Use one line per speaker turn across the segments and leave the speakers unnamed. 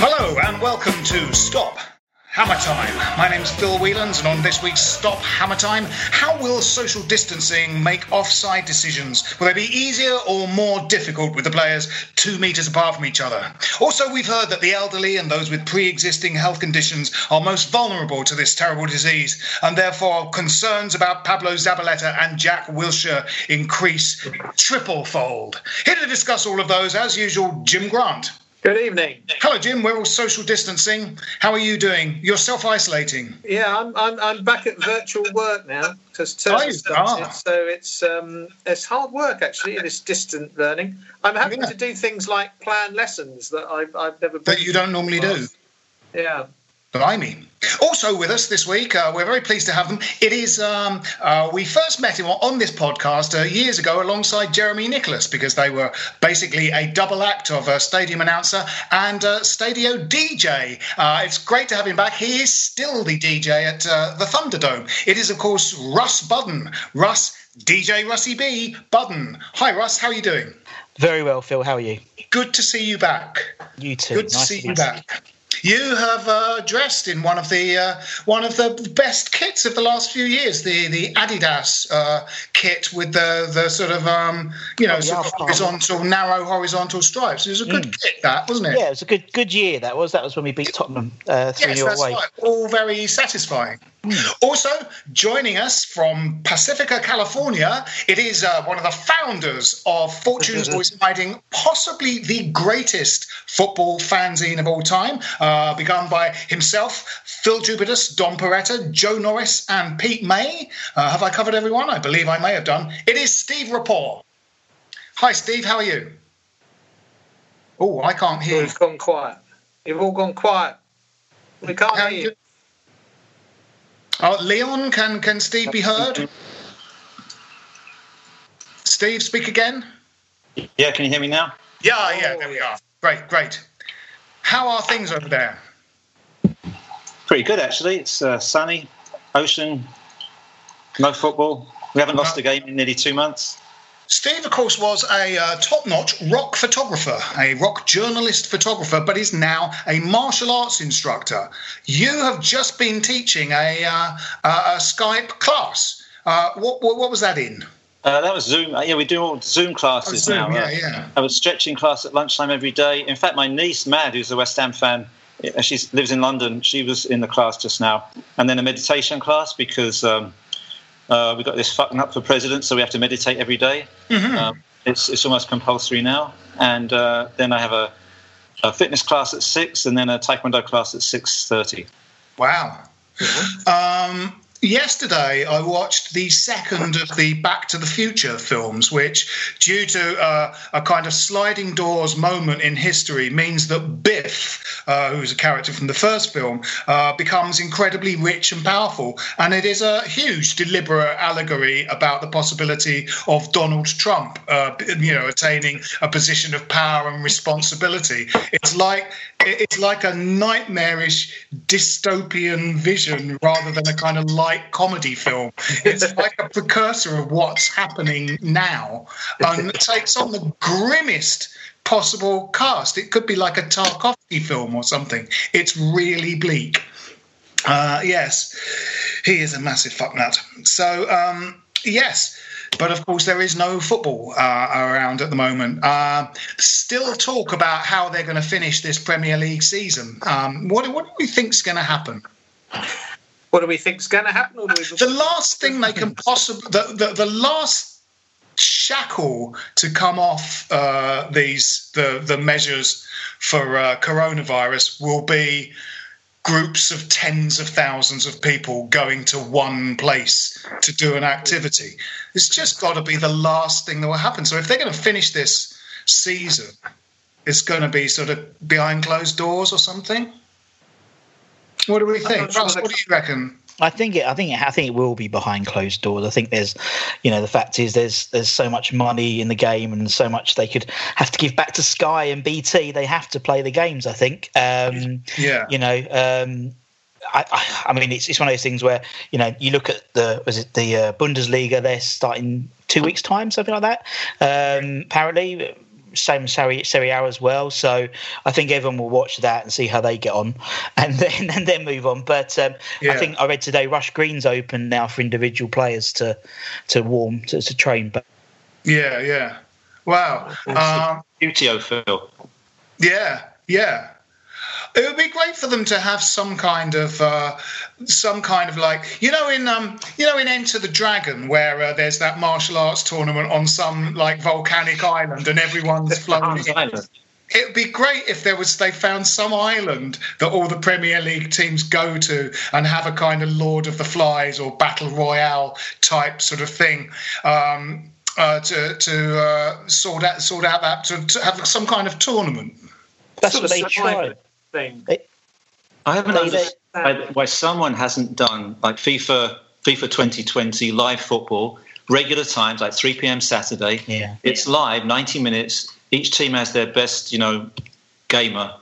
Hello and welcome to Stop Hammer Time. My name's Phil Whelans, and on this week's Stop Hammer Time, how will social distancing make offside decisions? Will they be easier or more difficult with the players two metres apart from each other? Also, we've heard that the elderly and those with pre existing health conditions are most vulnerable to this terrible disease, and therefore concerns about Pablo Zabaleta and Jack Wilshere increase triple fold. Here to discuss all of those, as usual, Jim Grant.
Good evening.
Hello, Jim. We're all social distancing. How are you doing? You're self isolating.
Yeah, I'm, I'm I'm back at virtual work now because
Oh,
term started, so it's um it's hard work actually. This distant learning. I'm having
Yeah.
to do things like plan lessons that I've I've never
That you don't normally do.
Yeah.
Mean. Also with us this week, uh, we're very pleased to have them. It is, um, uh, we first met him on this podcast uh, years ago alongside Jeremy Nicholas because they were basically a double act of a stadium announcer and stadio DJ. Uh, it's great to have him back. He is still the DJ at uh, the Thunderdome. It is, of course, Russ Budden. Russ, DJ Russie B. Budden. Hi, Russ. How are you doing?
Very well, Phil. How are you?
Good to see you back.
You too.
Good to see
be
you back. You have uh, dressed in one of the uh, one of the best kits of the last few years, the the Adidas uh, kit with the the sort of um, you know
Oh,
sort of horizontal, narrow horizontal stripes. It was a good
Mm.
kit, that wasn't it?
Yeah, it was a good good year. That was. That was when we beat Tottenham uh, three
Yes, that's
away.
right. All very satisfying.
Hmm.
Also, joining us from Pacifica, California, it is uh, one of the founders of Fortune's Always Hiding, possibly the greatest football fanzine of all time, uh, begun by himself, Phil Jupitus, Don Peretta, Joe Norris, and Pete May. Uh, have I covered everyone? I believe I may have done. It is Steve Rapport. Hi, Steve. How are you? Oh, I can't hear you.
You've gone quiet. You've all gone quiet. We can't
How
hear
you
you.
Oh, Leon, can can Steve be heard? Steve, speak again.
Yeah, can you hear me now?
Yeah, yeah, there we are. Great, great. How are things over there?
Pretty good, actually. It's uh, sunny, ocean, no football. We haven't lost a game in nearly two months.
Steve, of course, was a uh, top-notch rock photographer, a rock journalist photographer, but is now a martial arts instructor. You have just been teaching a, uh, a a Skype class. Uh, what, what what was that in?
Uh, that was Zoom. Uh, yeah, we do all Zoom classes
Oh, Zoom,
now.
yeah,
Uh,
yeah.
I was stretching class at lunchtime every day. In fact, my niece, Mad, who's a West Ham fan, uh, she lives in London. She was in the class just now. And then a meditation class because um, uh, we got this fucking up for president, so we have to meditate every day.
Mm-hmm.
Um, it's, it's almost compulsory now. And uh, then I have a, a fitness class at six, and then a taekwondo class at six thirty.
Wow. Um, yesterday, I watched the second of the Back to the Future films, which, due to uh, a kind of sliding doors moment in history, means that Biff, uh, who's a character from the first film, uh, becomes incredibly rich and powerful. And it is a huge, deliberate allegory about the possibility of Donald Trump, uh, you know, attaining a position of power and responsibility. It's like it's like a nightmarish dystopian vision rather than a kind of light comedy film. It's like a precursor of what's happening now, and it takes on the grimmest possible cast. It could be like a Tarkovsky film or something. It's really bleak. Uh, yes, he is a massive fucknut. So, um, yes, but of course, there is no football uh, around at the moment. Uh, still talk about how they're going to finish this Premier League season. Um, what, what do we think is going to happen?
What do we think is going to happen?
the last thing they can possibly, the, the, the last shackle to come off uh, these the the measures for uh, coronavirus will be groups of tens of thousands of people going to one place to do an activity. It's just got to be the last thing that will happen. So if they're going to finish this season, it's going to be sort of behind closed doors or something. What do we think? Russ, what do you reckon?
I think it. I think it. I think it will be behind closed doors. I think there's, you know, the fact is there's there's so much money in the game and so much they could have to give back to Sky and BT. They have to play the games. I think. Um,
yeah.
You know. Um, I, I, I, mean, it's, it's one of those things where you know you look at the was it the uh, Bundesliga? They're starting two weeks time, something like that. Um, apparently, same Serie, Serie A as well. So I think everyone will watch that and see how they get on, and then and then move on. But um, yeah. I think I read today Rush Green's open now for individual players to to warm to, to train. But
yeah, yeah, wow,
um, beauty of Phil.
Yeah, yeah. It would be great for them to have some kind of, uh, some kind of like, you know, in um, you know, in Enter the Dragon, where uh, there's that martial arts tournament on some like volcanic island, and everyone's flown. It would be great if there was they found some island that all the Premier League teams go to and have a kind of Lord of the Flies or Battle Royale type sort of thing. Um, uh, to to uh, sort out sort out that to, to, have some kind of tournament.
That's sort what they tried
thing.
I haven't understood why someone hasn't done like FIFA FIFA 2020 live football regular times like 3 p.m. Saturday.
Yeah.
It's live, 90 minutes. Each team has their best, you know, gamer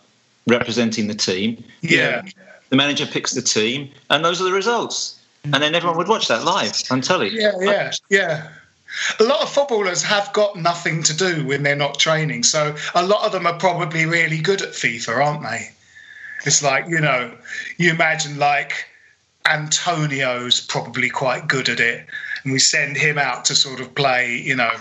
representing the team.
Yeah.
the manager picks the team, and those are the results. And then everyone would watch that live on telly.
Yeah, yeah, yeah. A lot of footballers have got nothing to do when they're not training, so a lot of them are probably really good at FIFA, aren't they? It's like, you know, you imagine like Antonio's probably quite good at it. And we send him out to sort of play, you know,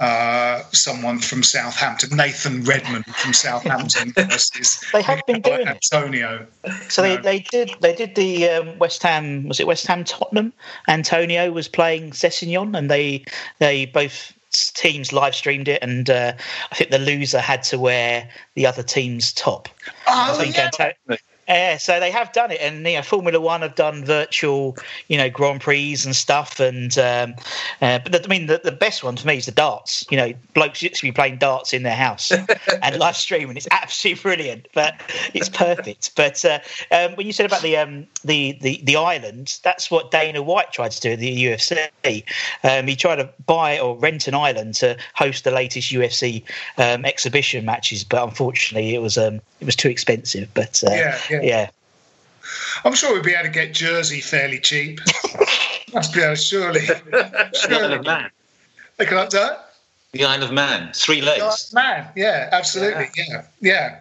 uh, someone from Southampton, Nathan Redmond from Southampton versus
they have been doing
Antonio.
It. So they, they did they did the um, West Ham was it West Ham Tottenham? Antonio was playing Sessegnon, and they they both teams live streamed it, and uh, I think the loser had to wear the other team's top.
Oh, I think yeah.
Yeah, so they have done it, and you know, Formula One have done virtual, you know, Grand Prix and stuff. And um, uh, but the, I mean, the, the best one for me is the darts. You know, blokes used to be playing darts in their house and live streaming. It's absolutely brilliant, but it's perfect. But uh, um, when you said about the um, the the the island, that's what Dana White tried to do at the UFC. Um, he tried to buy or rent an island to host the latest UFC um, exhibition matches, but unfortunately, it was um, it was too expensive. But uh,
yeah. yeah yeah.
yeah.
I'm sure we'd be able to get Jersey fairly cheap. Must be able, surely. surely.
The Isle of Man.
They can do it.
The Isle of Man, three legs.
Man, yeah, absolutely, yeah, yeah.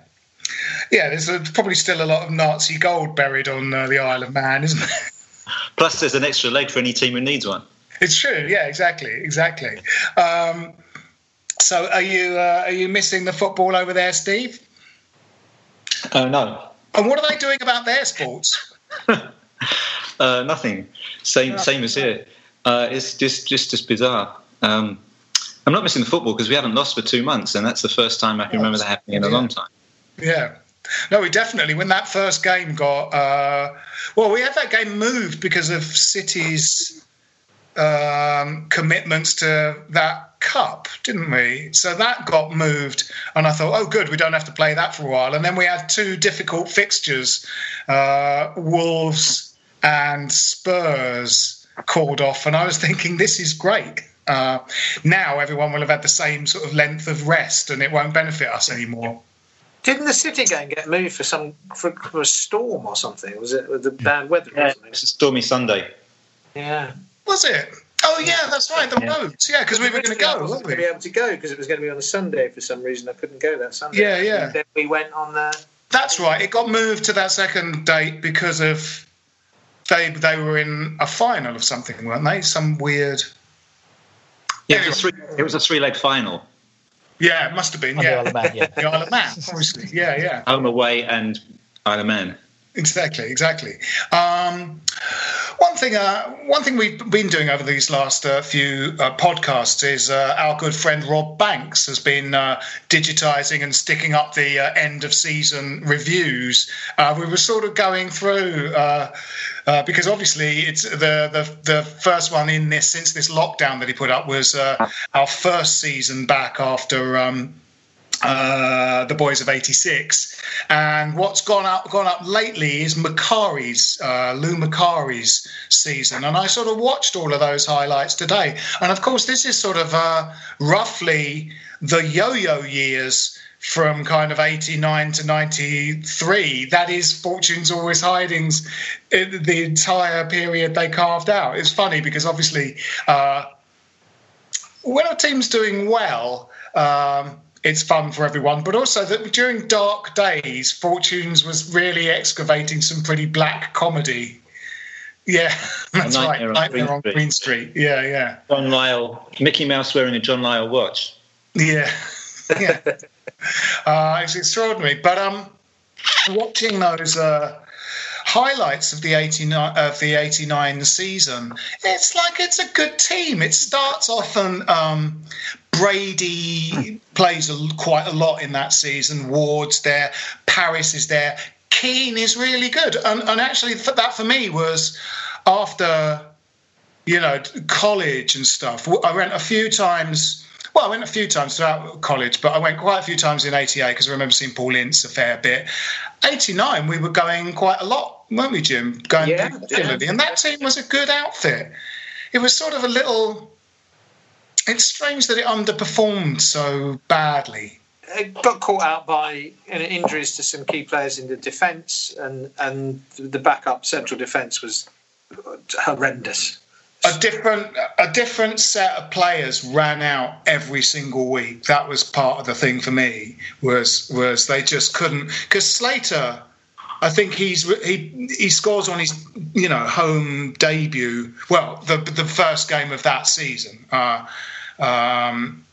Yeah, there's a, probably still a lot of Nazi gold buried on uh, the Isle of Man, isn't there?
Plus, there's an extra leg for any team who needs one.
It's true. Yeah, exactly, exactly. Um, so, are you uh, are you missing the football over there, Steve?
Oh no,
and what are they doing about their sports?
uh, nothing. Same, same as here. Uh, it's just, just, just bizarre. Um, I'm not missing the football because we haven't lost for two months, and that's the first time I can remember that happening in a long time.
Yeah. No, we definitely when that first game got uh, well, we had that game moved because of City's um, commitments to that Cup, didn't we? So that got moved, and I thought, oh, good, we don't have to play that for a while. And then we had two difficult fixtures uh, Wolves and Spurs called off, and I was thinking, this is great. Uh, now everyone will have had the same sort of length of rest, and it won't benefit us anymore.
Didn't the City game get moved for some for, for a storm or something? Was it the bad weather or
Yeah,
something?
it's a stormy Sunday.
Yeah.
Was it? Oh yeah, that's right. The roads. Yeah, because we were going to go.
I
go,
wasn't
weren't
going to be able to go because it was going to be on a Sunday for some reason. I couldn't go that Sunday.
Yeah, yeah.
And then we went on the.
That's right. It got moved to that second date because of they they were in a final of something, weren't they? Some weird.
Yeah, it was a three, it was a three-leg final,
Yeah, it must have been.
Yeah, the
Yeah,
Isle of Man, yeah.
the Isle of Man, obviously. Yeah, yeah.
home away and Isle of Man.
Exactly, exactly. Um, one thing, uh, one thing we've been doing over these last uh, few uh, podcasts is uh, our good friend Rob Banks has been uh, digitising and sticking up the uh, end of season reviews. Uh, we were sort of going through. Uh, uh, because obviously it's the, the the first one in this since this lockdown that he put up was uh, our first season back after um, uh, the boys of '86, and what's gone up gone up lately is Macari's uh, Lou Macari's season, and I sort of watched all of those highlights today, and of course this is sort of uh, roughly the yo-yo years from kind of 89 to 93 that is fortune's always hiding's uh, the entire period they carved out. It's funny because obviously uh, when a team's doing well, um, it's fun for everyone. But also that during dark days, Fortunes was really excavating some pretty black comedy. Yeah, that's right.
Nightmare on
Nightmare
Green
on
Street.
Street. Yeah, yeah,
John Lyall, Mickey Mouse wearing a John Lyall watch.
yeah, yeah. uh, it's extraordinary. But um, watching those uh, highlights of the 89 of the 89 season. It's like it's a good team. It starts off and um, brady plays a, quite a lot in that season. Ward's there. Parris is there. Keen is really good. And, and actually for that for me was after you know college and stuff. I went a few times well, I went a few times throughout college, but I went quite a few times in 88 because I remember seeing Paul Ince a fair bit. 89, we were going quite a lot, weren't we, Jim? Going
Yeah,
regularly. And that team was a good outfit. It was sort of a little. It's strange that it underperformed so badly.
It got caught out by you know, injuries to some key players in the defence, and and the backup central defence was horrendous.
a different a different set of players ran out every single week. That was part of the thing for me. Was was they just couldn't because Slater. I think he's he he scores on his you know home debut. Well, the the first game of that season. Uh, um,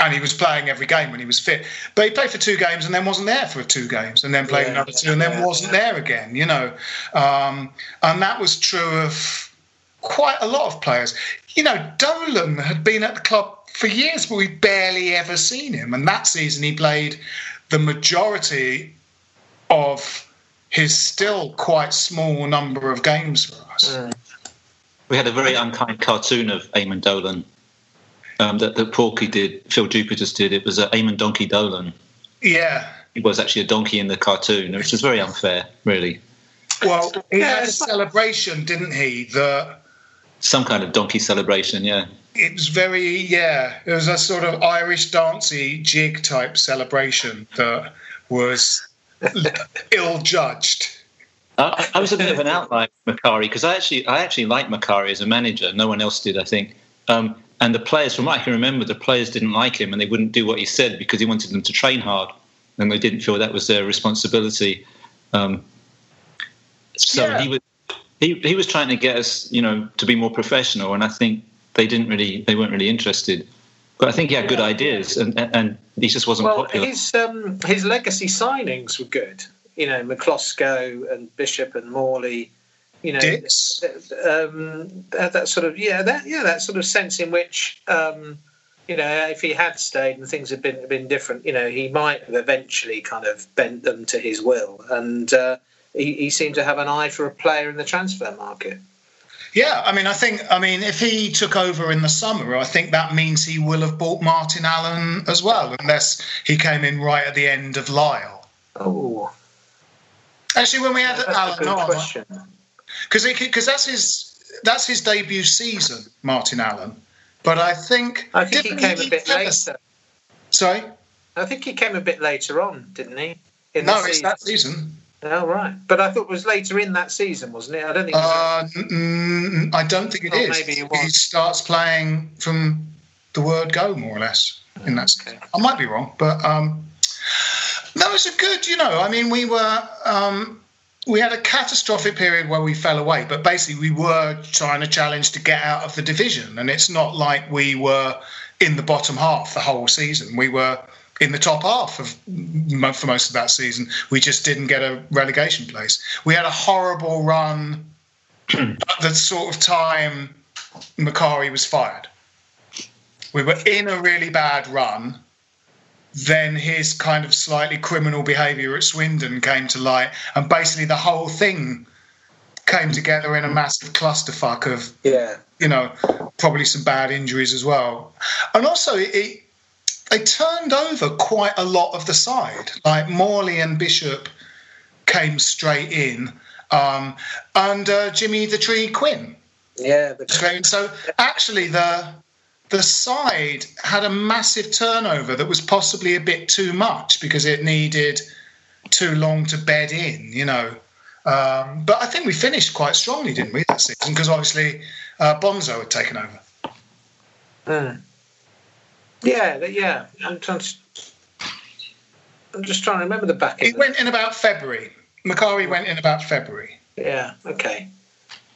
and he was playing every game when he was fit. But he played for two games and then wasn't there for two games, and then played
Yeah.
another two, and then
Yeah.
wasn't there again. You know, um, and that was true of quite a lot of players. You know, Dolan had been at the club for years, but we'd barely ever seen him. And that season, he played the majority of his still quite small number of games for us.
We had a very unkind cartoon of Eamon Dolan um, that, that Porky did, Phil Jupitus did. It was uh, Eamon Donkey Dolan.
Yeah.
He was actually a donkey in the cartoon, which was very unfair, really.
Well, he
Yeah,
had a celebration, didn't he? That
Some kind of donkey celebration, yeah.
it was very, yeah, it was a sort of Irish dancey jig type celebration that was ill judged.
I, I was a bit of an outlier, Macari, because I actually, I actually liked Macari as a manager. No one else did, I think. Um, and the players, from what I can remember, the players didn't like him and they wouldn't do what he said because he wanted them to train hard, and they didn't feel that was their responsibility. Um, so
Yeah.
he was, he, he was trying to get us, you know, to be more professional, and I think they didn't really, they weren't really interested. But I think he had good ideas, and and, and he just wasn't
Well,
popular.
his um, his legacy signings were good. You know, Miklosko and Bishop and Morley. You know,
Dicks.
um, that, that sort of yeah, that yeah, that sort of sense in which um, you know, if he had stayed and things had been been different, you know, he might have eventually kind of bent them to his will. And uh, he, he seemed to have an eye for a player in the transfer market.
Yeah, I mean, I think, I mean, if he took over in the summer, I think that means he will have bought Martin Allen as well, unless he came in right at the end of Lyall.
Oh,
Actually, when we had
that's a
Allen on,
question.
because because that's his that's his debut season, Martin Allen. But I think
I think he came a bit later.
Sorry,
I think he came a bit later on, didn't he?
In no, it's season. that season.
Oh right, but I thought it was later in that season, wasn't it? I don't think.
Uh, mm, I don't think it is. Maybe it he starts playing from the word go, more or less. In that, okay. I might be wrong, but um, that was a good. You know, I mean, we were um, we had a catastrophic period where we fell away, but basically we were trying to challenge to get out of the division, and it's not like we were in the bottom half the whole season. We were in the top half of for most of that season. We just didn't get a relegation place. We had a horrible run at the sort of time Macari was fired. We were in a really bad run. Then his kind of slightly criminal behaviour at Swindon came to light, and basically the whole thing came together in a massive clusterfuck of
yeah,
you know, probably some bad injuries as well. And also, it, they turned over quite a lot of the side. Like Morley and Bishop came straight in, um, and uh, Jimmy the Tree Quinn.
Yeah, the clown
so actually the the side had a massive turnover that was possibly a bit too much because it needed too long to bed in, you know. Um, but I think we finished quite strongly, didn't we, that season? Because obviously uh, Bonzo had taken over.
Mm. Yeah, yeah. I'm trying to, I'm just trying to remember the back.
It went in about February. Macari went in about February.
Yeah. Okay.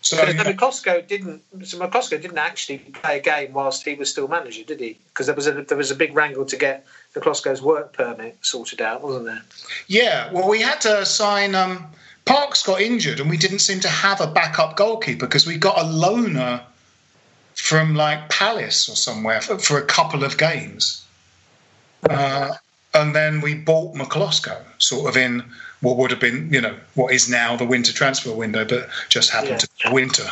So. Miklosko didn't. So Miklosko didn't actually play a game whilst he was still manager, did he? Because there was a there was a big wrangle to get Miklosko's work permit sorted out, wasn't there?
Yeah. Well, we had to sign. Um, Parkes got injured, and we didn't seem to have a backup goalkeeper because we got a loaner from like Palace or somewhere for, for a couple of games. Uh, and then we bought Miklosko, sort of in what would have been, you know, what is now the winter transfer window, but just happened yeah. to be winter.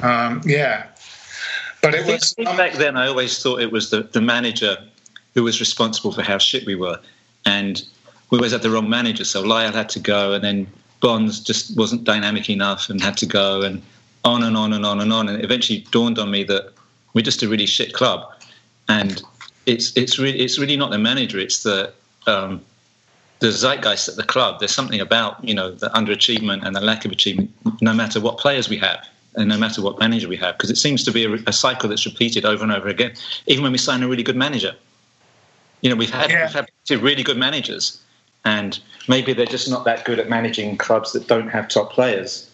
Um, yeah. But it was.
Um, back then, I always thought it was the, the manager who was responsible for how shit we were. And we always had the wrong manager. So Lyall had to go, and then Bonds just wasn't dynamic enough and had to go. And on and on and on and on. And it eventually dawned on me that we're just a really shit club, and it's it's really it's really not the manager. It's the um, the zeitgeist at the club. There's something about you know the underachievement and the lack of achievement, no matter what players we have and no matter what manager we have, because it seems to be a, a, cycle that's repeated over and over again. Even when we sign a really good manager, you know we've had, yeah. we've had really good managers, and maybe they're just not that good at managing clubs that don't have top players.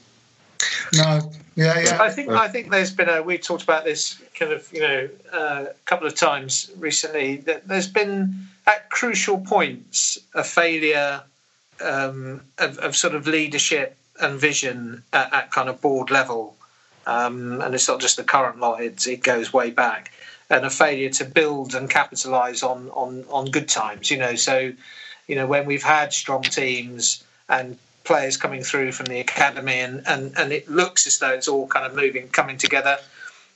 No, yeah, yeah.
I think I think there's been a. We talked about this kind of you know uh, a couple of times recently. That there's been at crucial points a failure um, of, of, sort of leadership and vision at, at kind of board level, um, and it's not just the current lot. It, it goes way back, and a failure to build and capitalise on on on good times. You know, so you know when we've had strong teams and players coming through from the academy, and, and, and it looks as though it's all kind of moving, coming together.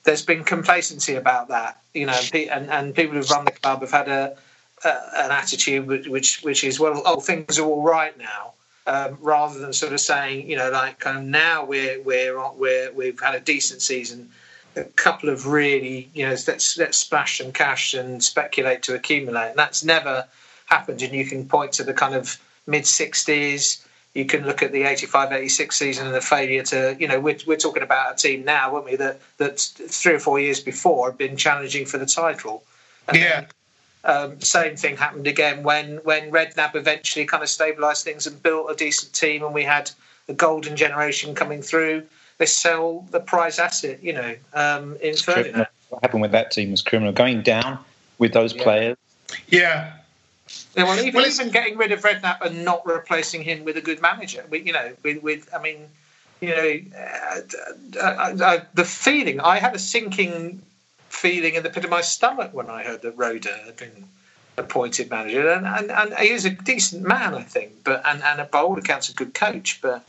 There's been complacency about that, you know, and, and people who've run the club have had a, a an attitude which which is well, oh, things are all right now, um, rather than sort of saying, you know, like kind of now we're we're we're we've had a decent season, a couple of really, you know, let's let's splash some cash and speculate to accumulate. And that's never happened, and you can point to the kind of mid '60s you can look at the 85 86 season and the failure to, you know, we're, we're talking about a team now, weren't we, that, that three or four years before had been challenging for the title.
And yeah. Then,
um, same thing happened again when, when Redknapp eventually kind of stabilised things and built a decent team and we had the golden generation coming through. They sell the prize asset, you know, um, in Ferdinand.
What happened with that team was criminal. Going down with those
yeah.
players.
Yeah,
yeah, well, even, well, even getting rid of Redknapp and not replacing him with a good manager, you know, with, with I mean, you know, uh, uh, uh, the feeling I had a sinking feeling in the pit of my stomach when I heard that Roeder had been appointed manager, and, and, and he is a decent man, I think, but and, and by all accounts a good coach, but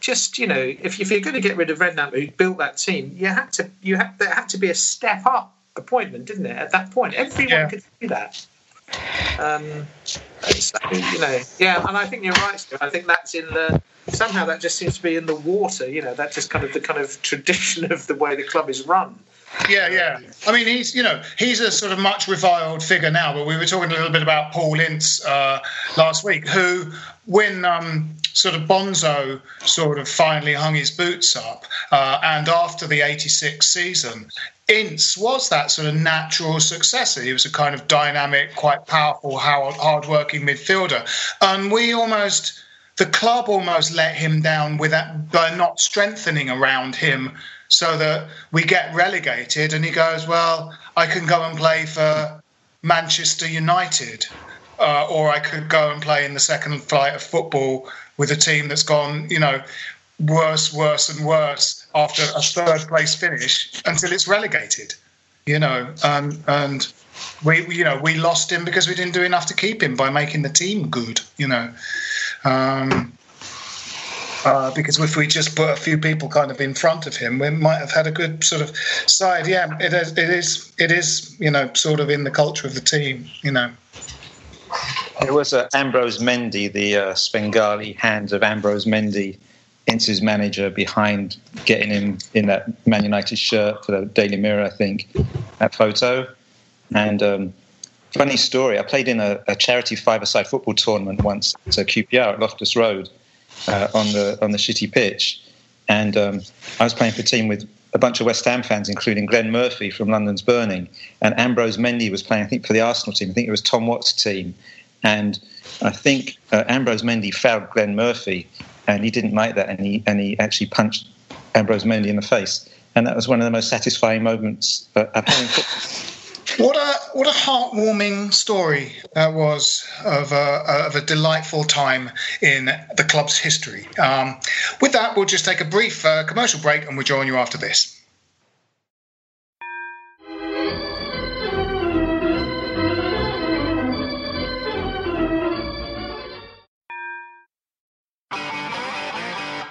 just you know, if, if you're going to get rid of Redknapp, who built that team, you had to you had there had to be a step up appointment, didn't it? At that point, everyone yeah. could do that. Um, so, you know, yeah, and I think you're right. I think that's in the somehow that just seems to be in the water. You know, that's just kind of the kind of tradition of the way the club is run.
Yeah, yeah. I mean, he's you know he's a sort of much reviled figure now. But we were talking a little bit about Paul Ince uh, last week, who when um, sort of Bonzo sort of finally hung his boots up, uh, and after the '86 season, Ince was that sort of natural successor. He was a kind of dynamic, quite powerful, hard-working midfielder, and we almost the club almost let him down with that by not strengthening around him so that we get relegated and he goes, Well, I can go and play for Manchester United. Uh, or I could go and play in the second flight of football with a team that's gone, you know, worse, worse, and worse after a third place finish until it's relegated. You know, um, and we, you know, we lost him because we didn't do enough to keep him by making the team good. You know, um, uh, because if we just put a few people kind of in front of him, we might have had a good sort of side. Yeah, it is. It is. It is. You know, sort of in the culture of the team. You know.
It was uh, Ambrose Mendy, the uh, Svengali hand of Ambrose Mendy, into his manager behind getting him in that Man United shirt for the Daily Mirror, I think, that photo. And um, funny story, I played in a, a charity five-a-side football tournament once at QPR at Loftus Road uh, on the on the shitty pitch, and um, I was playing for a team with a bunch of West Ham fans, including Glenn Murphy from London's Burning, and Ambrose Mendy was playing, I think, for the Arsenal team. I think it was Tom Watt's team, and I think uh, Ambrose Mendy fouled Glenn Murphy, and he didn't like that, and he and he actually punched Ambrose Mendy in the face, and that was one of the most satisfying moments uh.
What a what a heartwarming story that was of a, of a delightful time in the club's history. Um, with that, we'll just take a brief uh, commercial break, and we'll join you after this.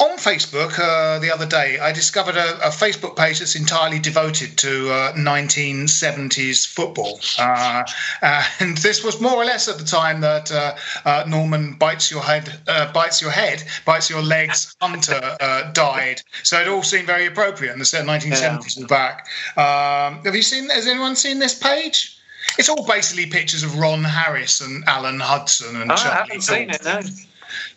on Facebook uh, the other day, I discovered a, a, Facebook page that's entirely devoted to uh, 1970s football. Uh, and this was more or less at the time that uh, uh, Norman bites your head, uh, bites your head, bites your legs. Hunter died, so it all seemed very appropriate. And the 1970s yeah. back. Um, have you seen? Has anyone seen this page? It's all basically pictures of Ron Harris and Alan Hudson and.
I haven't seen it. No.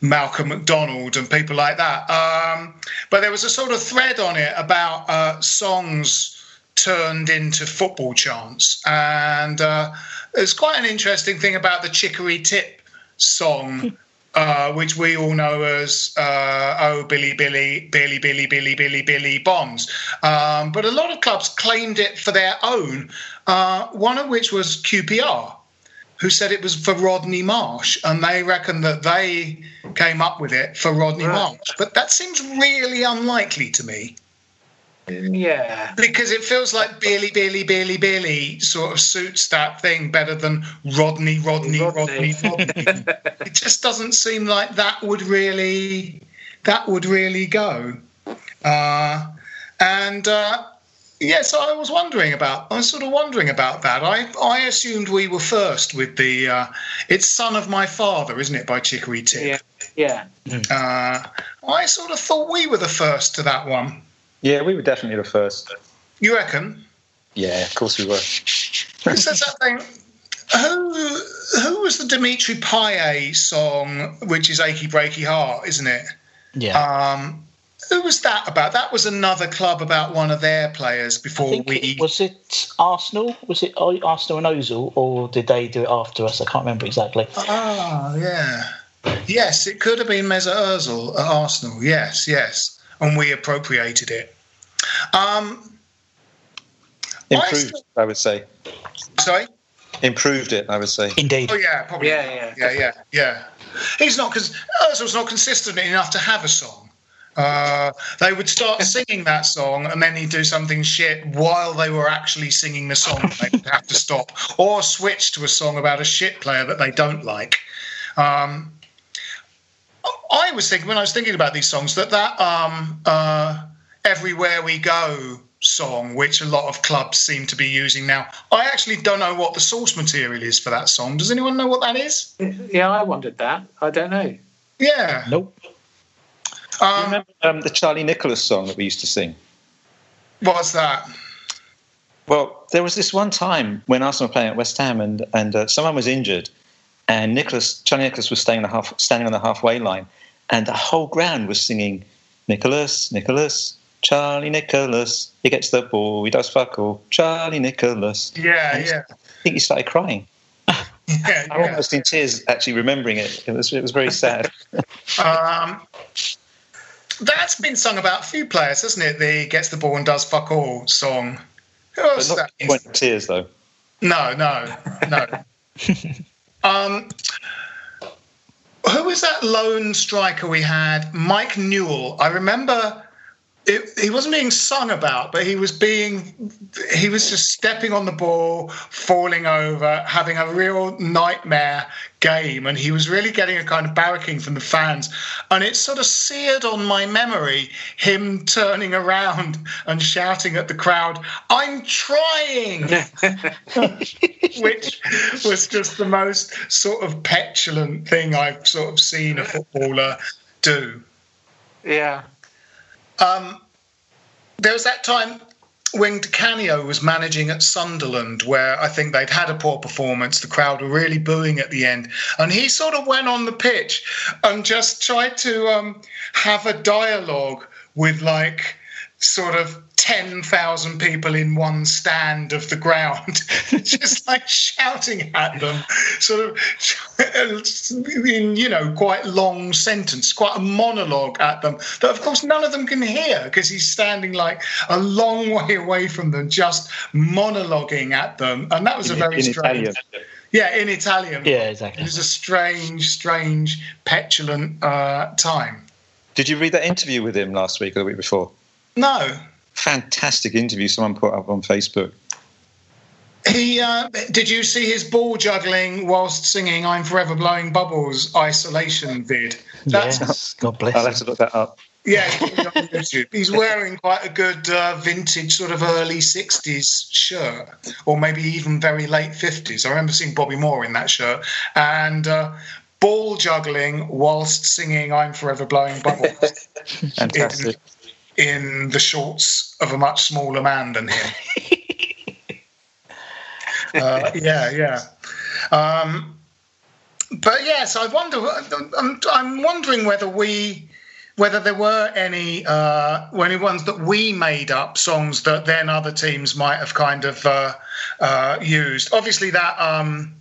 Malcolm McDonald and people like that. Um, but there was a sort of thread on it about uh, songs turned into football chants. And uh, there's quite an interesting thing about the Chicory Tip song. Uh, which we all know as uh, "Oh Billy Billy Billy Billy Billy Billy Billy Bonds," um, but a lot of clubs claimed it for their own. Uh, one of which was QPR, who said it was for Rodney Marsh, and they reckon that they came up with it for Rodney right. Marsh. But that seems really unlikely to me.
Yeah.
Because it feels like Billy, Billy, Billy, Billy sort of suits that thing better than Rodney, Rodney, Rodney, Rodney. Rodney. it just doesn't seem like that would really, that would really go. Uh, and uh, Yes, I was wondering about. I was sort of wondering about that. I I assumed we were first with the. Uh, it's "Son of My Father," isn't it, by Chicory
Tip? Yeah.
Yeah. Uh, I sort of thought we were the first to that one.
Yeah, we were definitely the first.
You reckon?
Yeah, of course we were.
says that thing. Who who was the Dimitri Payet song, which is "Achy Breaky Heart," isn't it?
Yeah.
Um, who was that about? That was another club about one of their players before we.
it, was it Arsenal? Was it Arsenal and Ozil, or did they do it after us? I can't remember exactly.
Ah, yeah. Yes, it could have been Mesut Ozil at Arsenal. Yes, yes, and we appropriated it. Um,
Improved, I would say.
sorry.
Improved it, I would say.
Indeed.
Oh yeah, probably.
Yeah, yeah.
yeah, yeah, yeah. He's not because Ozil's not consistent enough to have a song. Uh, they would start singing that song and then he'd do something shit while they were actually singing the song. They would have to stop or switch to a song about a shit player that they don't like. Um, I was thinking when I was thinking about these songs that that um, uh, "Everywhere We Go" song, which a lot of clubs seem to be using now, I actually don't know what the source material is for that song. Does anyone know what that is?
Yeah, I wondered that. I don't know.
Yeah.
Nope.
Do you
Um,
remember um, the Charlie Nicholas song that we used to sing?
what's that?
Well, there was this one time when Arsenal were playing at West Ham and, and uh, someone was injured, and Nicholas, Charlie Nicholas was staying the half, standing on the halfway line, and the whole ground was singing, Nicholas, Nicholas, Charlie Nicholas, he gets the ball, he does fuck all, Charlie Nicholas.
Yeah,
And
yeah,
I think he started crying.
yeah.
I'm
yeah.
almost in tears actually remembering it. It was, it was very sad.
Um, that's been sung about a few players, hasn't it? The "Gets the Ball and Does Fuck All" song. Who else?
But not
that?
point of tears, though.
No, no, no. um, who was that lone striker we had? Mike Newell. I remember it, he wasn't being sung about, but he was being he was just stepping on the ball, falling over, having a real nightmare game, and he was really getting a kind of barracking from the fans. And it sort of seared on my memory him turning around and shouting at the crowd, "I'm trying." which was just the most sort of petulant thing I've sort of seen a footballer do.
Yeah.
Um, there was that time when Canio was managing at Sunderland, where I think they'd had a poor performance. The crowd were really booing at the end, and he sort of went on the pitch and just tried to um, have a dialogue with like sort of 10,000 people in one stand of the ground, just like shouting at them, sort of in, you know, quite long sentence, quite a monologue at them that, of course, none of them can hear because he's standing like a long way away from them, just monologuing at them. And that was a very strange.
Italian.
Yeah, in Italian.
Yeah, exactly.
It was a strange, strange, petulant uh, time.
Did you read that interview with him last week or the week before?
No,
Fantastic interview someone put up on Facebook.
He uh, did you see his ball juggling whilst singing "I'm Forever Blowing Bubbles" isolation vid? That's
Yes. God bless.
I'll have to look that up.
yeah, on He's wearing quite a good uh, vintage sort of early '60s shirt, or maybe even very late '50s. I remember seeing Bobby Moore in that shirt and uh, ball juggling whilst singing "I'm Forever Blowing Bubbles"
Fantastic.
In the shorts of a much smaller man than him. uh, yeah, yeah. Um, but yes, I wonder. I'm, I'm wondering whether we, whether there were any, uh, any ones that we made up songs that then other teams might have kind of uh, uh, used. Obviously, that um,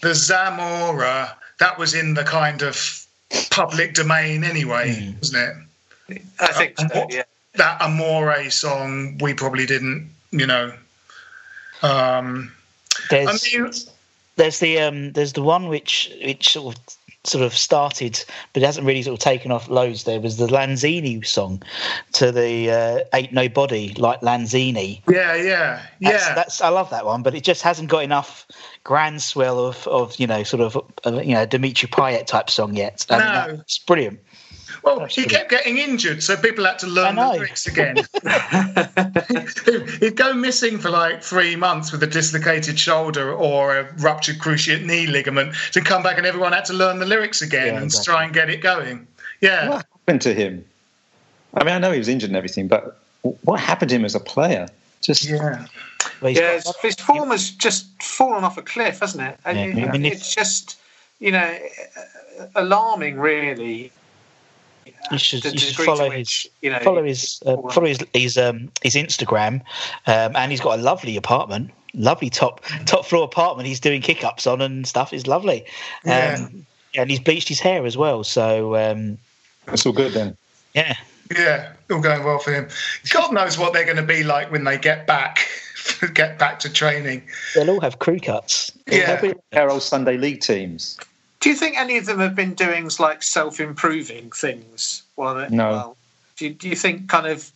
the Zamora that was in the kind of public domain anyway, wasn't it?
I think
Uh,
so,
what-
yeah.
that Amore song we probably didn't, you know. Um, I
There's,
mean,
there's the um, there's the one which which sort of sort of started, but it hasn't really sort of taken off loads. There was the Lanzini song to the uh, "Ain't Nobody Like Lanzini."
yeah, yeah, yeah.
That's, that's I love that one, but it just hasn't got enough groundswell of of you know sort of uh, you know Dimitri Payet type song yet. And
No.
that's brilliant.
Well, he kept getting injured, so people had to learn the
know.
lyrics again. He'd go missing for like three months with a dislocated shoulder or a ruptured cruciate knee ligament to come back, and everyone had to learn the lyrics again
Yeah,
and
exactly.
try and get it going. Yeah.
What happened to him? I mean, I know he was injured and everything, but what happened to him as a player? Just
Yeah.
Well,
Yeah, his, his form has just fallen off a cliff, hasn't it? And
Yeah,
you-
I mean, if-
it's just, you know, alarming, really.
You should,
the
you should follow
which,
his
you know,
follow his uh, follow his his um his Instagram, um, and he's got a lovely apartment, lovely top top floor apartment. He's doing kick ups on and stuff. Is lovely,
Yeah.
um, and he's bleached his hair as well. So um,
That's all good then.
yeah,
Yeah, all going well for him. God knows what they're going to be like when they get back, get back to training.
they'll all have crew cuts.
Yeah.
They'll be our Sunday league teams.
Do you think any of them have been doing like self-improving things? Well,
No.
Well, do you, do you think kind of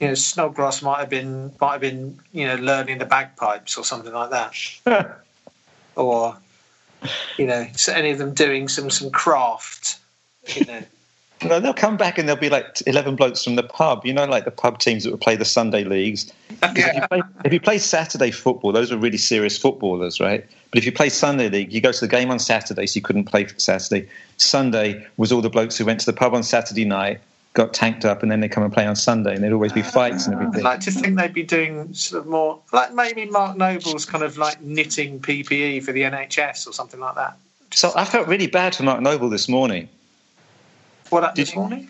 you know Snodgrass might have been might have been you know learning the bagpipes or something like that, or you know so any of them doing some some craft? You know,
No, they'll come back and there'll be like 11 blokes from the pub, you know, like the pub teams that would play the Sunday leagues. If you, play, if you play Saturday football, those are really serious footballers, right? But if you play Sunday league, you go to the game on Saturday, so you couldn't play Saturday. Sunday was all the blokes who went to the pub on Saturday night, got tanked up, and then they come and play on Sunday, and there'd always be fights and everything.
like to think they'd be doing sort of more like maybe Mark Noble's kind of like knitting PPE for the NHS or something like that.
So I felt really bad for Mark Noble this morning.
What up
Did
this
you-
morning?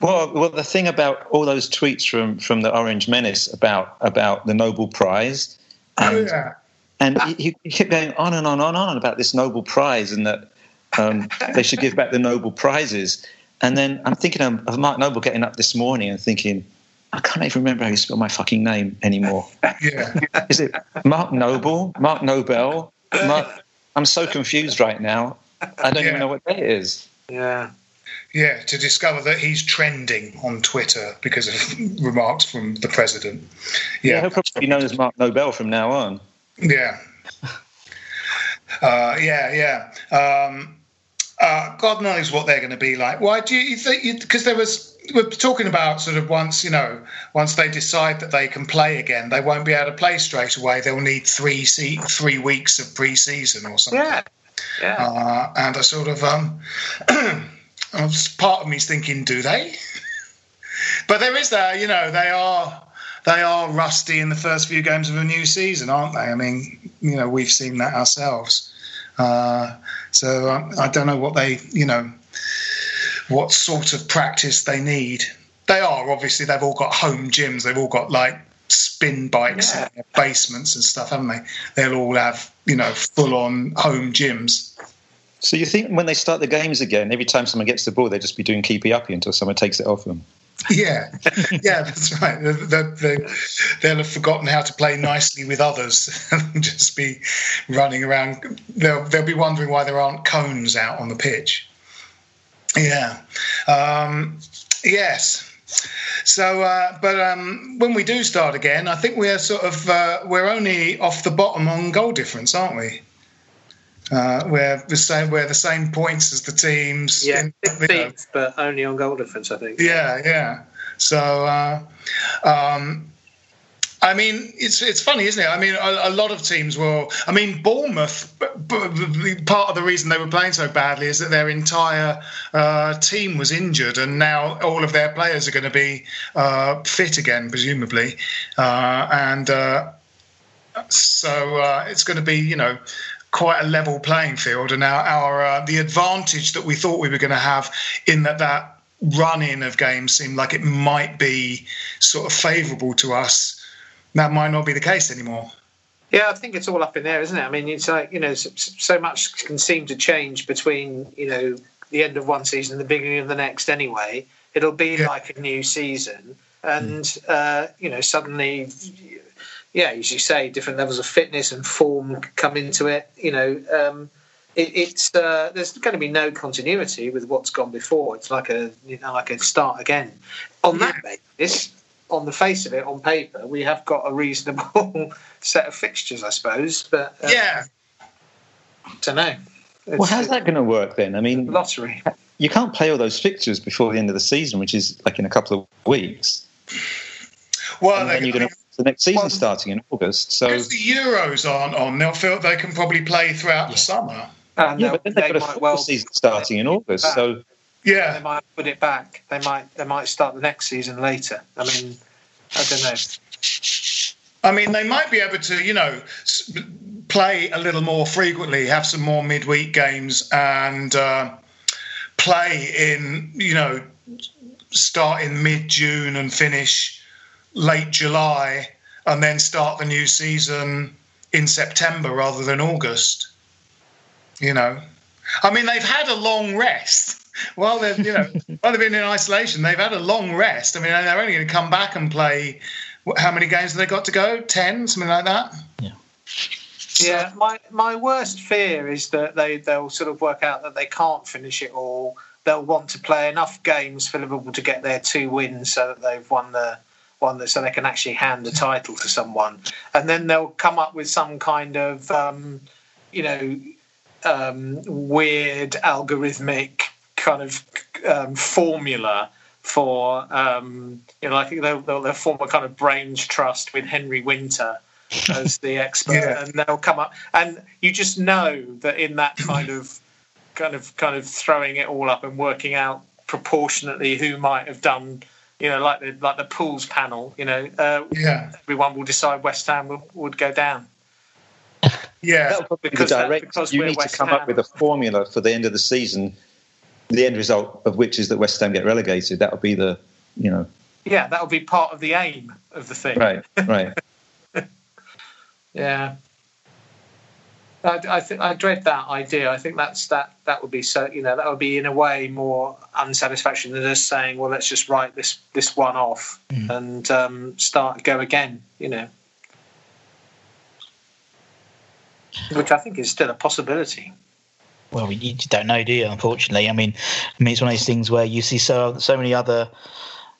Well, well, the thing about all those tweets from from the Orange Menace about about the Nobel Prize,
oh,
and
yeah.
and he, he kept going on and on and on about this Nobel Prize and that um, they should give back the Nobel prizes. And then I'm thinking of, of Mark Noble getting up this morning and thinking, I can't even remember how you spell my fucking name anymore.
yeah.
Is it Mark Noble? Mark Nobel? Mark, I'm so confused right now. I don't
Yeah.
even know what day it is.
Yeah.
Yeah, to discover that he's trending on Twitter because of remarks from the president.
Yeah,
Yeah,
he'll probably be known as Mark Nobel from now on.
yeah, uh, yeah, yeah. Um, uh, God knows what they're going to be like. Why do you think? Because there was we're talking about sort of once you know once they decide that they can play again, they won't be able to play straight away. They'll need three se- three weeks of pre-season or something.
Yeah. Yeah.
Uh, and I sort of um, I was- part of me's thinking, do they? but there is that, you know, they are they are rusty in the first few games of a new season, aren't they? I mean, you know, we've seen that ourselves. Uh, so I, I don't know what they, you know, what sort of practice they need. They are obviously they've all got home gyms. They've all got like spin bikes
Yeah.
in their basements and stuff, haven't they? They'll all have you know full on home gyms.
So you think when they start the games again, every time someone gets the ball, they'll just be doing keepy uppy until someone takes it off them?
Yeah, yeah, that's right. They, they'll have forgotten how to play nicely with others and just be running around. They'll, they'll be wondering why there aren't cones out on the pitch. Yeah. Um, yes. So, uh, but um, when we do start again, I think we're sort of uh, we're only off the bottom on goal difference, aren't we? Uh, we're the same. We're the same points as the teams.
Yeah.
in-
but only on goal difference, I think.
yeah, yeah. So, uh, um, I mean, it's it's funny, isn't it? I mean, a, a lot of teams will. I mean, Bournemouth. b- b- Part of the reason they were playing so badly is that their entire uh, team was injured, and now all of their players are going to be uh, fit again, presumably, uh, and uh, so uh, it's going to be, you know, quite a level playing field. And our, our uh, the advantage that we thought we were going to have in that that run in of games seemed like it might be sort of favourable to us. That might not be the case anymore.
Yeah, I think it's all up in there, isn't it? I mean, it's like you know, so, so much can seem to change between you know the end of one season and the beginning of the next. Anyway, it'll be
Yeah.
like a new season, and uh, you know, suddenly, yeah, as you say, different levels of fitness and form come into it. You know, um, it, it's uh, there's going to be no continuity with what's gone before. It's like a you know, like a start again. On that basis, on the face of it, on paper, we have got a reasonable set of fixtures, I suppose. But uh,
Yeah,
don't know. It's,
Well, how's that going to work then? I mean,
lottery?
you can't play all those fixtures before the end of the season, which is like in a couple of weeks.
well,
and
they,
then you're going to the next season
Well-
starting in August. So
because the Euros aren't on, they'll feel they can probably play throughout the summer.
And
yeah,
they'll-
but then they've
they
got a football
well
season starting in August. So
yeah, they
might put it back. They might they might start the next season later. I mean, I don't know.
I mean, they might be able to, you know, play a little more frequently, have some more midweek games, and uh, play in, you know, start in mid June and finish late July, and then start the new season in September rather than August. You know, I mean, they've had a long rest. While they've, you know, while they've been in isolation, they've had a long rest. I mean, they're only going to come back and play. How many games have they got to go? Ten, something like that.
Yeah.
Yeah, my my worst fear is that they they'll sort of work out that they can't finish it all. They'll want to play enough games for Liverpool to get their two wins, so that they've won the one that so they can actually hand the title to someone, and then they'll come up with some kind of um, you know um, weird algorithmic kind of um, formula for um, you know like they'll, they'll, they'll form a kind of brains trust with Henry Winter as the expert,
Yeah.
and they'll come up, and you just know that in that kind of kind of kind of throwing it all up and working out proportionately who might have done, you know, like the like the pools panel, you know, uh,
Yeah,
everyone will decide West Ham will, would go down.
yeah,
That'll probably be
Because
the
that-
direct.
because
you
we're
need to come
Ham.
up with a formula for the end of the season. The end result of which is that West Ham get relegated. That'll be the, you know,
Yeah, that'll be part of the aim of the thing.
right, right.
Yeah. I, I think I dread that idea. I think that's that that would be so you know that would be in a way more unsatisfactory than just saying well let's just write this this one off and um, start go again you know which I think is still a possibility.
Well, you don't know, do you? Unfortunately, I mean, I mean, it's one of those things where you see so so many other,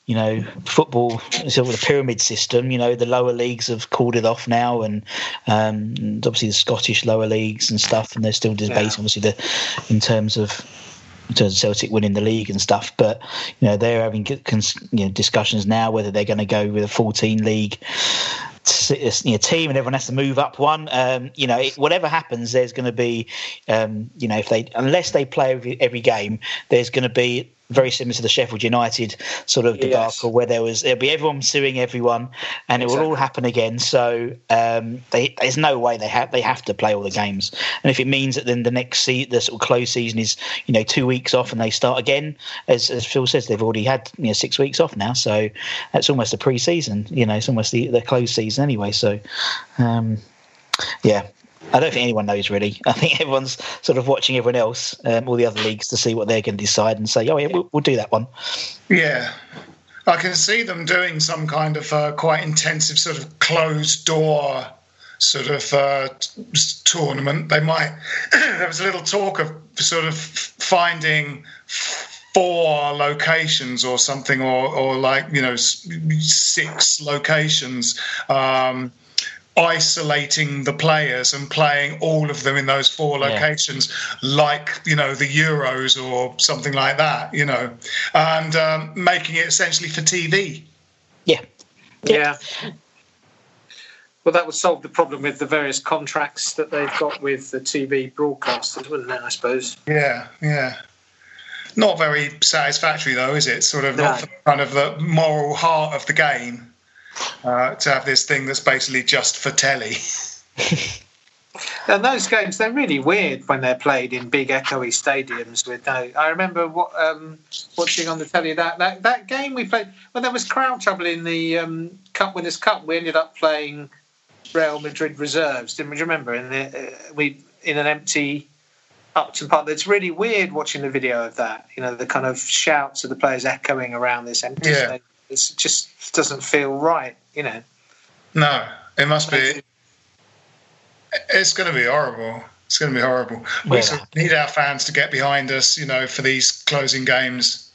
you know, football sort of the pyramid system. You know, the lower leagues have called it off now, and, um, and obviously the Scottish lower leagues and stuff, and they're still debating,
Yeah.
obviously, the in terms of. In terms of Celtic winning the league and stuff, but you know they're having cons- you know, discussions now whether they're going to go with a 14 league you know, team and everyone has to move up one. Um, you know, it, whatever happens, there's going to be, um, you know, if they unless they play every, every game, there's going to be very similar to the Sheffield United sort of
Yes.
debacle where there was there'll be everyone suing everyone, and it will all happen again. So um, they, there's no way they have they have to play all the games, and if it means that then the next se- the sort of close season is you know two weeks off and they start again, as, as Phil says, they've already had you know six weeks off now, so that's almost a pre-season. You know, it's almost the the close season anyway. So um, yeah. I don't think anyone knows really. I think everyone's sort of watching everyone else, um, all the other leagues, to see what they're going to decide and say, "Oh yeah, we'll, we'll do that one."
yeah. I can see them doing some kind of uh, quite intensive sort of closed door sort of uh, tournament. They might. there was a little talk of sort of finding four locations or something, or or like you know six locations. Um, isolating the players and playing all of them in those four
Yeah.
locations like you know the euros or something like that you know and um, making it essentially for tv
Yeah,
Yeah. Well, that would solve the problem with the various contracts that they've got with the TV broadcasters, wouldn't it? I suppose.
yeah yeah not very satisfactory though is it sort of
No.
not for kind of the moral heart of the game uh, to have this thing that's basically just for telly
And those games, they're really weird when they're played in big echoey stadiums with no. I remember what, um, watching on the telly that, that that game we played when there was crowd trouble in the um, Cup Winners' Cup. We ended up playing Real Madrid reserves. Didn't we? You remember? In the, uh, we in an empty Upton Park. It's really weird watching the video of that. You know, the kind of shouts of the players echoing around this empty
Yeah.
stadium. It just doesn't feel right. You know.
no it must be it's going to be horrible it's going to be horrible we
Well,
sort of need our fans to get behind us you know for these closing games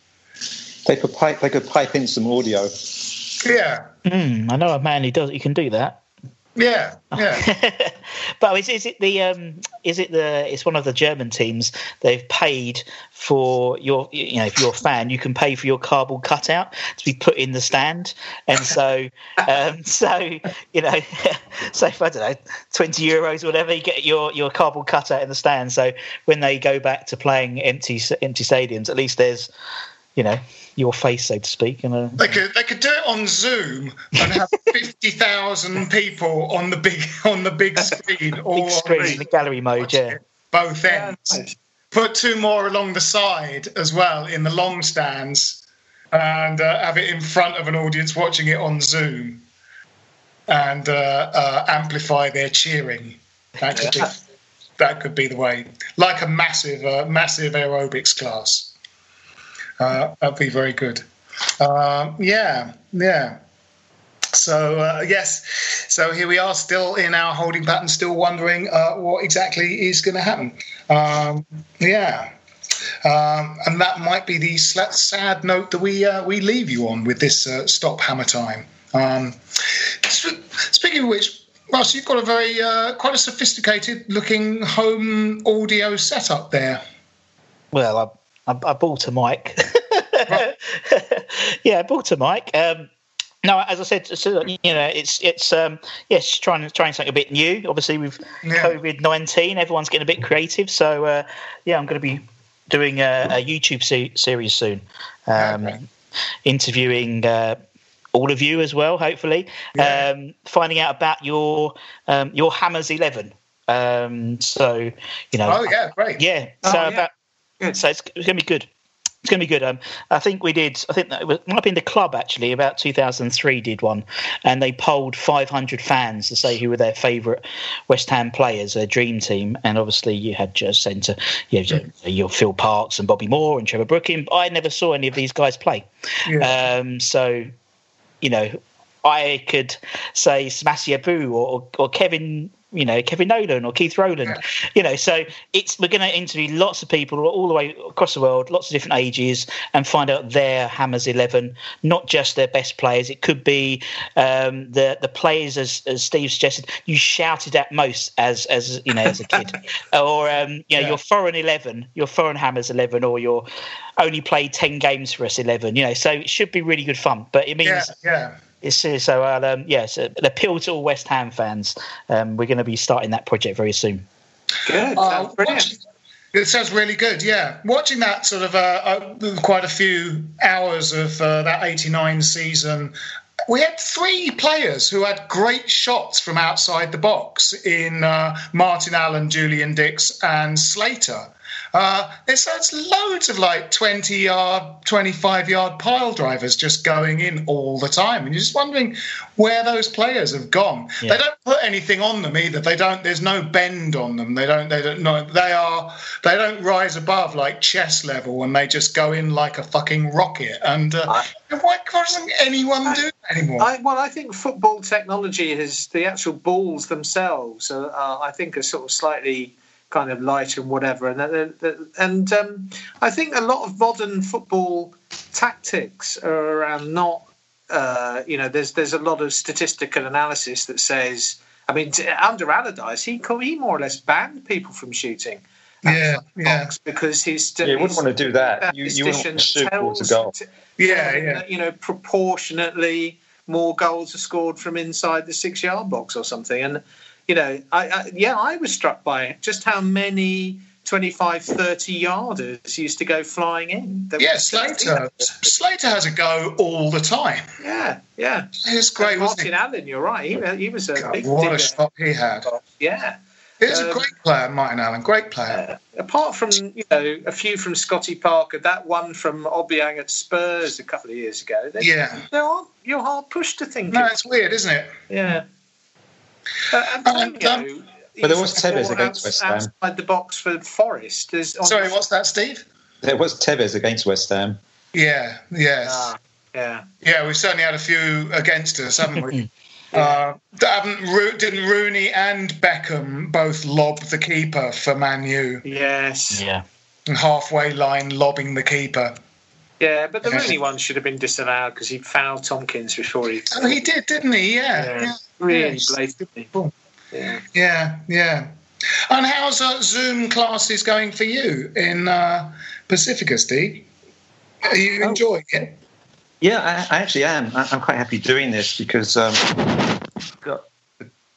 They could pipe. They could pipe in some audio.
yeah
mm, I know a man who does. He can do that.
Yeah yeah.
But is, is it the um, is it the it's one of the German teams they've paid for your you know if you're a fan you can pay for your cardboard cutout to be put in the stand. And so um, so you know so if, I don't know twenty euros or whatever you get your your cardboard cutout in the stand. So when they go back to playing empty empty stadiums at least there's you know your face so to speak and uh,
They could they could do it on Zoom and have fifty thousand people on the big on the big screen all
big screen in the gallery mode yeah
both ends. Put two more along the side as well in the long stands. and uh, have it in front of an audience watching it on Zoom and uh, uh, amplify their cheering. That could be that could be the way, like a massive uh, massive aerobics class. Uh, that'd be very good. Um, yeah, yeah. So uh, yes, so here we are, still in our holding pattern, still wondering uh, what exactly is going to happen. Um, yeah, um, and that might be the sad note that we uh, we leave you on with this uh, stop hammer time. Um, speaking of which, Russ, you've got a very uh, quite a sophisticated looking home audio setup there.
Well, I, I, bought a mic. yeah, I bought a mic. Um, no, as I said, so, you know, it's it's um, yes, trying trying something a bit new. Obviously, with yeah. COVID nineteen, everyone's getting a bit creative. So uh, yeah, I'm going to be doing a, a YouTube se- series soon, um, okay. interviewing uh, all of you as well. Hopefully, yeah. um, finding out about your um, your Hammers Eleven. Um, so you know,
oh yeah, great,
yeah. So oh, yeah. about so it's, it's going to be good. It's going to be good. Um, I think we did. I think that it might have been the club actually. About 2003 did one, and they polled 500 fans to say who were their favourite West Ham players, their dream team. And obviously, you had just centre, you know, your Phil Parkes and Bobby Moore and Trevor Brooking. I never saw any of these guys play. Yeah. Um, so, you know, I could say Samassi Abou or, or Kevin you know Kevin Nolan or Keith Rowland. Yeah. You know, so it's we're going to interview lots of people all the way across the world, lots of different ages, and find out their Hammers Eleven, not just their best players. It could be um, the the players, as, as Steve suggested, you shouted at most as as you know as a kid, or um, you know yeah. your foreign eleven, your foreign Hammers Eleven, or your only played ten games for us eleven. You know, so it should be really good fun. But it means
yeah, yeah
it's so uh, um, yeah, so appeal to all West Ham fans. Um, we're going to be starting that project very soon.
Good, uh, brilliant.
It sounds really good. Yeah, watching that sort of uh, uh, quite a few hours of uh, that '89 season. We had three players who had great shots from outside the box in uh, Martin Allen, Julian Dicks, and Slater. Uh, it's, it's loads of like 20 yard, 25 yard pile drivers just going in all the time. And you're just wondering where those players have gone. Yeah. They don't put anything on them either. They don't, there's no bend on them. They don't, they don't, no, they are, they don't rise above like chest level and they just go in like a fucking rocket. And uh, I, why doesn't anyone I, do that anymore?
I, well, I think football technology has the actual balls themselves, uh, I think, are sort of slightly kind of light and whatever. And and um, I think a lot of modern football tactics are around not. Uh, you know, there's there's a lot of statistical analysis that says. I mean, under Allardyce, he he more or less banned people from shooting.
Yeah, yeah.
Because he's.
Yeah, you wouldn't want to do that. You, you wouldn't want to shoot to goal.
Yeah, yeah.
You know, proportionately more goals are scored from inside the six yard box or something, and you know, I, I, yeah, I was struck by just how many 25, 30 yarders used to go flying in.
There yeah, Slater. Slater has a go all the time.
Yeah, yeah.
It's great,
and Martin Allen, you're right. He, he was a God, big
What digger. a shot he had.
Yeah.
He's um, a great player, Martin Allen. Great player.
Uh, apart from you know a few from Scotty Parker, that one from Obiang at Spurs a couple of years ago.
Yeah, they are,
you're hard pushed to think.
No, it's weird, isn't it?
Yeah. Uh, Antonio, um,
but there was Tevez against West Ham.
Outside the box for Forest.
Sorry, what's that, Steve?
There was Tevez against West Ham.
Yeah, yes. Ah,
yeah.
Yeah, we've certainly had a few against us, haven't we? uh, haven't, didn't Rooney and Beckham both lob the keeper for Man
U? Yes.
Yeah.
And halfway line lobbing the keeper.
Yeah, but the Rooney one should have been disallowed because he fouled Tomkins before he.
Oh, he did, didn't he? Yeah. yeah. yeah.
Really blatantly.
Yeah. Yeah, yeah. And how's uh, Zoom classes going for you in uh, Pacifica, Steve? Are you oh. enjoying it?
Yeah, I, I actually am. I, am quite happy doing this because um, got,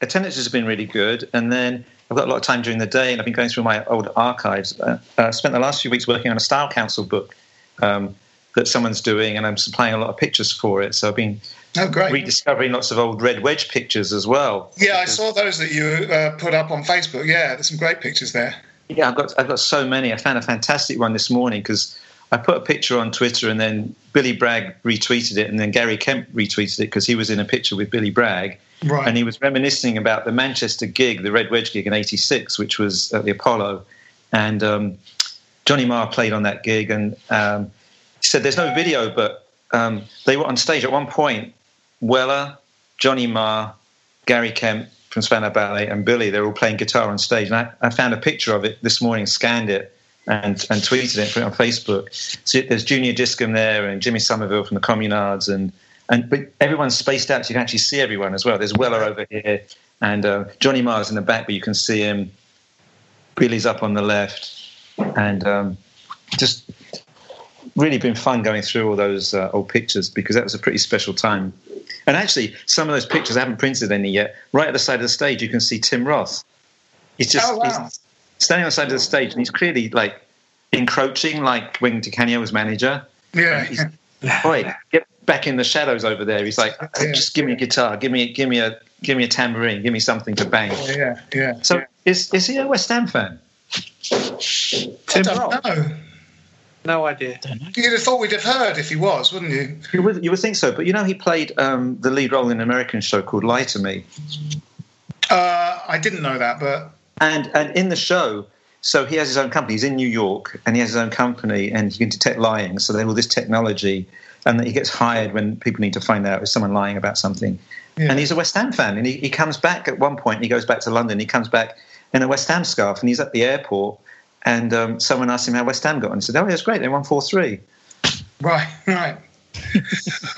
attendance has been really good, and then I've got a lot of time during the day, and I've been going through my old archives. Uh, I spent the last few weeks working on a Style Council book um, that someone's doing, and I'm supplying a lot of pictures for it. So I've been
oh, great.
rediscovering lots of old red wedge pictures as well.
Yeah, I saw those that you uh, put up on Facebook. Yeah, there's some great pictures there.
Yeah, I've got I've got so many. I found a fantastic one this morning because I put a picture on Twitter, and then Billy Bragg retweeted it, and then Gary Kemp retweeted it because he was in a picture with Billy Bragg,
Right.
and he was reminiscing about the Manchester gig, the Red Wedge gig in '86, which was at the Apollo, and um, Johnny Marr played on that gig, and um, said there's no video, but um, they were on stage at one point. Weller, Johnny Marr, Gary Kemp from Spandau Ballet, and Billy. They're all playing guitar on stage, and I, I found a picture of it this morning, scanned it, and and tweeted it, put it on Facebook. So there's Junior Giscombe there, and Jimmy Somerville from the Communards, and and but everyone's spaced out, so you can actually see everyone as well. There's Weller over here, and uh, Johnny Marr's in the back, but you can see him. Billy's up on the left, and um, just really been fun going through all those uh, old pictures because that was a pretty special time. And actually, some of those pictures I haven't printed any yet. Right at the side of the stage, you can see Tim Roth. He's just
Oh, wow.
he's standing on the side of the stage, and he's clearly like encroaching, like when Di Canio was manager.
Yeah.
He's, Boy, get back in the shadows over there. He's like,
Yeah.
just give me a guitar, give me, give me a, give me a tambourine, give me something to bang.
Yeah. Yeah.
So, is is he a West Ham fan?
I
Tim
don't
Roth?
know.
No idea.
You'd have thought we'd have heard if he was, wouldn't you?
You would, you would think so, but you know he played um, the lead role in an American show called Lie to Me,
Uh, I didn't know that, but
and and in the show, so he has his own company. He's in New York, and he has his own company, and he can detect lying. So they have all this technology, and that he gets hired when people need to find out if someone lying about something.
Yeah.
And he's a West Ham fan, and he, he comes back at one point. He goes back to London. He comes back in a West Ham scarf, and he's at the airport. And um, someone asked him how West Ham got on. He said, "Oh, yeah, it's great. They won four three.
right, right.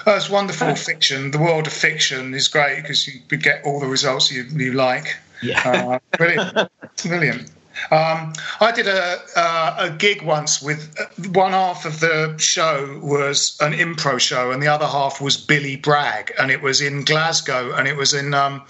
That's wonderful fiction. The world of fiction is great because you get all the results you, you like.
Yeah.
Uh, brilliant, brilliant. Um, I did a uh, a gig once with one half of the show was an impro show and the other half was Billy Bragg and it was in Glasgow and it was in um,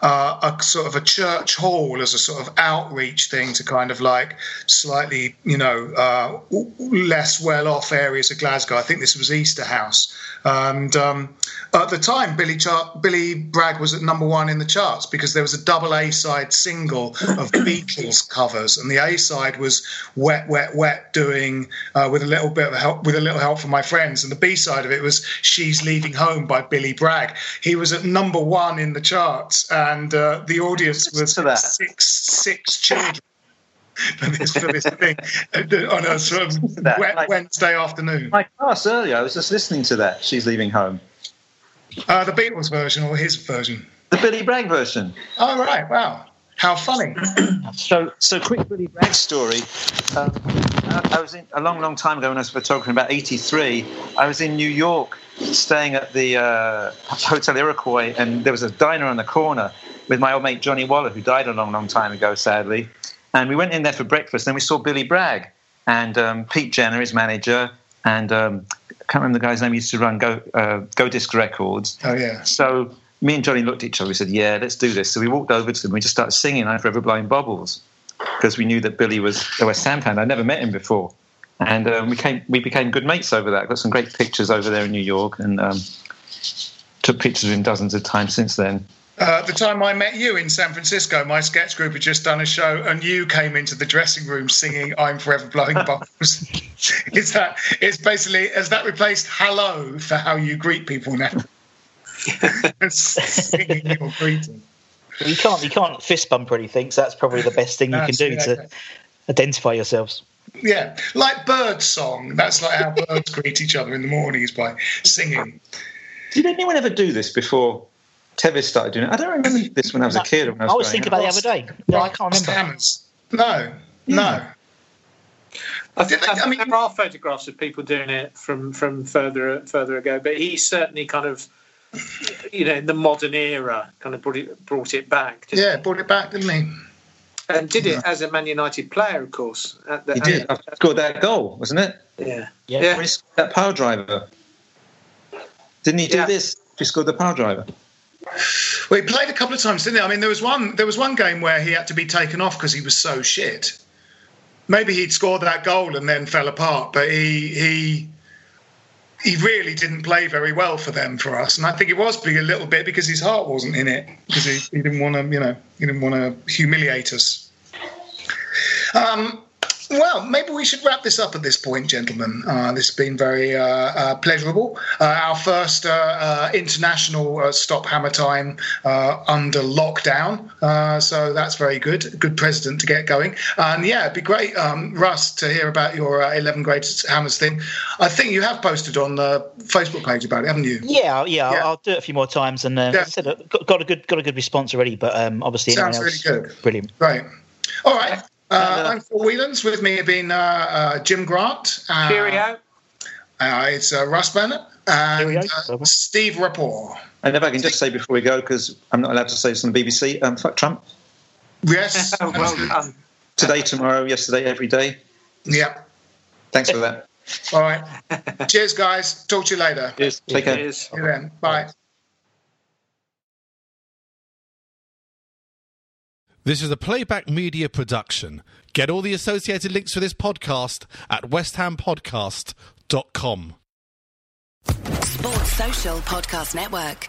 uh, a sort of a church hall as a sort of outreach thing to kind of like slightly you know uh, less well off areas of Glasgow. I think this was Easterhouse and um, at the time Billy Char- Billy Bragg was at number one in the charts because there was a double A side single of Beatles covers, and the A side was "Wet, Wet, Wet," doing uh, with a little bit of help with a little help from my friends, and the B side of it was "She's Leaving Home" by Billy Bragg. He was at number one in the charts, and uh, the audience was six six children. For this, for this thing uh, on a sort of
that,
wet
like-
Wednesday afternoon.
My class earlier, I was just listening to that. She's leaving home.
Uh, the Beatles version or his version?
The Billy Bragg version.
Oh, right. Wow. How funny.
So, so quick Billy Bragg story. Um, I, I was in a long, long time ago when I was photographing, about '83. I was in New York, staying at the uh, Hotel Iroquois, and there was a diner on the corner with my old mate Johnny Waller, who died a long, long time ago, sadly. And we went in there for breakfast, and we saw Billy Bragg and um, Pete Jenner, his manager, and um, I can't remember the guy's name. He used to run Go uh, Go Disc Records.
Oh, yeah.
So me and Johnny looked at each other. We said, "Yeah, let's do this." So we walked over to them. We just started singing "I'm Forever Blowing Bubbles" because we knew that Billy was a West Ham fan. I'd never met him before, and um, we came we became good mates over that. Got some great pictures over there in New York, and um, took pictures of him dozens of times since then.
Uh, the time I met you in San Francisco, my sketch group had just done a show, and you came into the dressing room singing "I'm Forever Blowing Bubbles." is that? It's basically has that replaced "Hello" for how you greet people now? singing your greeting.
You can't you can't fist bump or anything, so that's probably the best thing you can do
it,
to
okay.
identify yourselves.
Yeah, like bird song. That's like how birds greet each other in the mornings by singing.
Did anyone ever do this before? Tevez started doing it. I don't remember this when I was a kid. or When I was,
I was thinking about it the other day. No, I can't remember.
Hammers. No, no.
I, think,
I
I
mean-
mean, there are photographs of people doing it from from further further ago, but he certainly kind of, you know, in the modern era, kind of brought it brought it back. Just-
Yeah, brought it back, didn't he?
and did it as a Man United player, of course. At the,
He did. I scored that goal, wasn't it?
Yeah,
Yeah.
yeah.
When he scored that power driver. Didn't he do
Yeah.
this? He scored the power driver.
Well, he played a couple of times, didn't he? I mean, there was one. There was one game where he had to be taken off because he was so shit. Maybe he'd scored that goal and then fell apart, but he he he really didn't play very well for them for us. And I think it was probably a little bit because his heart wasn't in it because he, he didn't want to, you know, he didn't want to humiliate us. Um, Well, maybe we should wrap this up at this point, gentlemen. Uh, this has been very uh, uh, pleasurable. Uh, our first uh, uh, international stop hammer time under lockdown. so that's very good. Good president to get going. And yeah, it'd be great, um, Russ, to hear about your 11 greatest hammers thing. I think you have posted on the Facebook page about it, haven't you?
Yeah, yeah. yeah. I'll, I'll, do it a few more times. And yeah. said, got, got, a good got a good response already, but um, obviously,
sounds really good.
Brilliant.
Right. All right. Uh, I'm Phil Whelans. With me have been uh, uh, Jim Grant.
Uh, Cheerio.
Uh, it's uh, Russ Bennett and Steve Rapport.
And if I can just say before we go, because I'm not allowed to say this on the BBC, um, fuck Trump.
Yes.
well done.
Today, tomorrow, yesterday, every day.
Yeah.
Thanks for that.
All right. Cheers, guys. Talk to you later.
Cheers. Take care.
Cheers. See you then. Bye.
This is a playback media production. Get all the associated links for this podcast at westhampodcast.com.
Sports Social Podcast Network.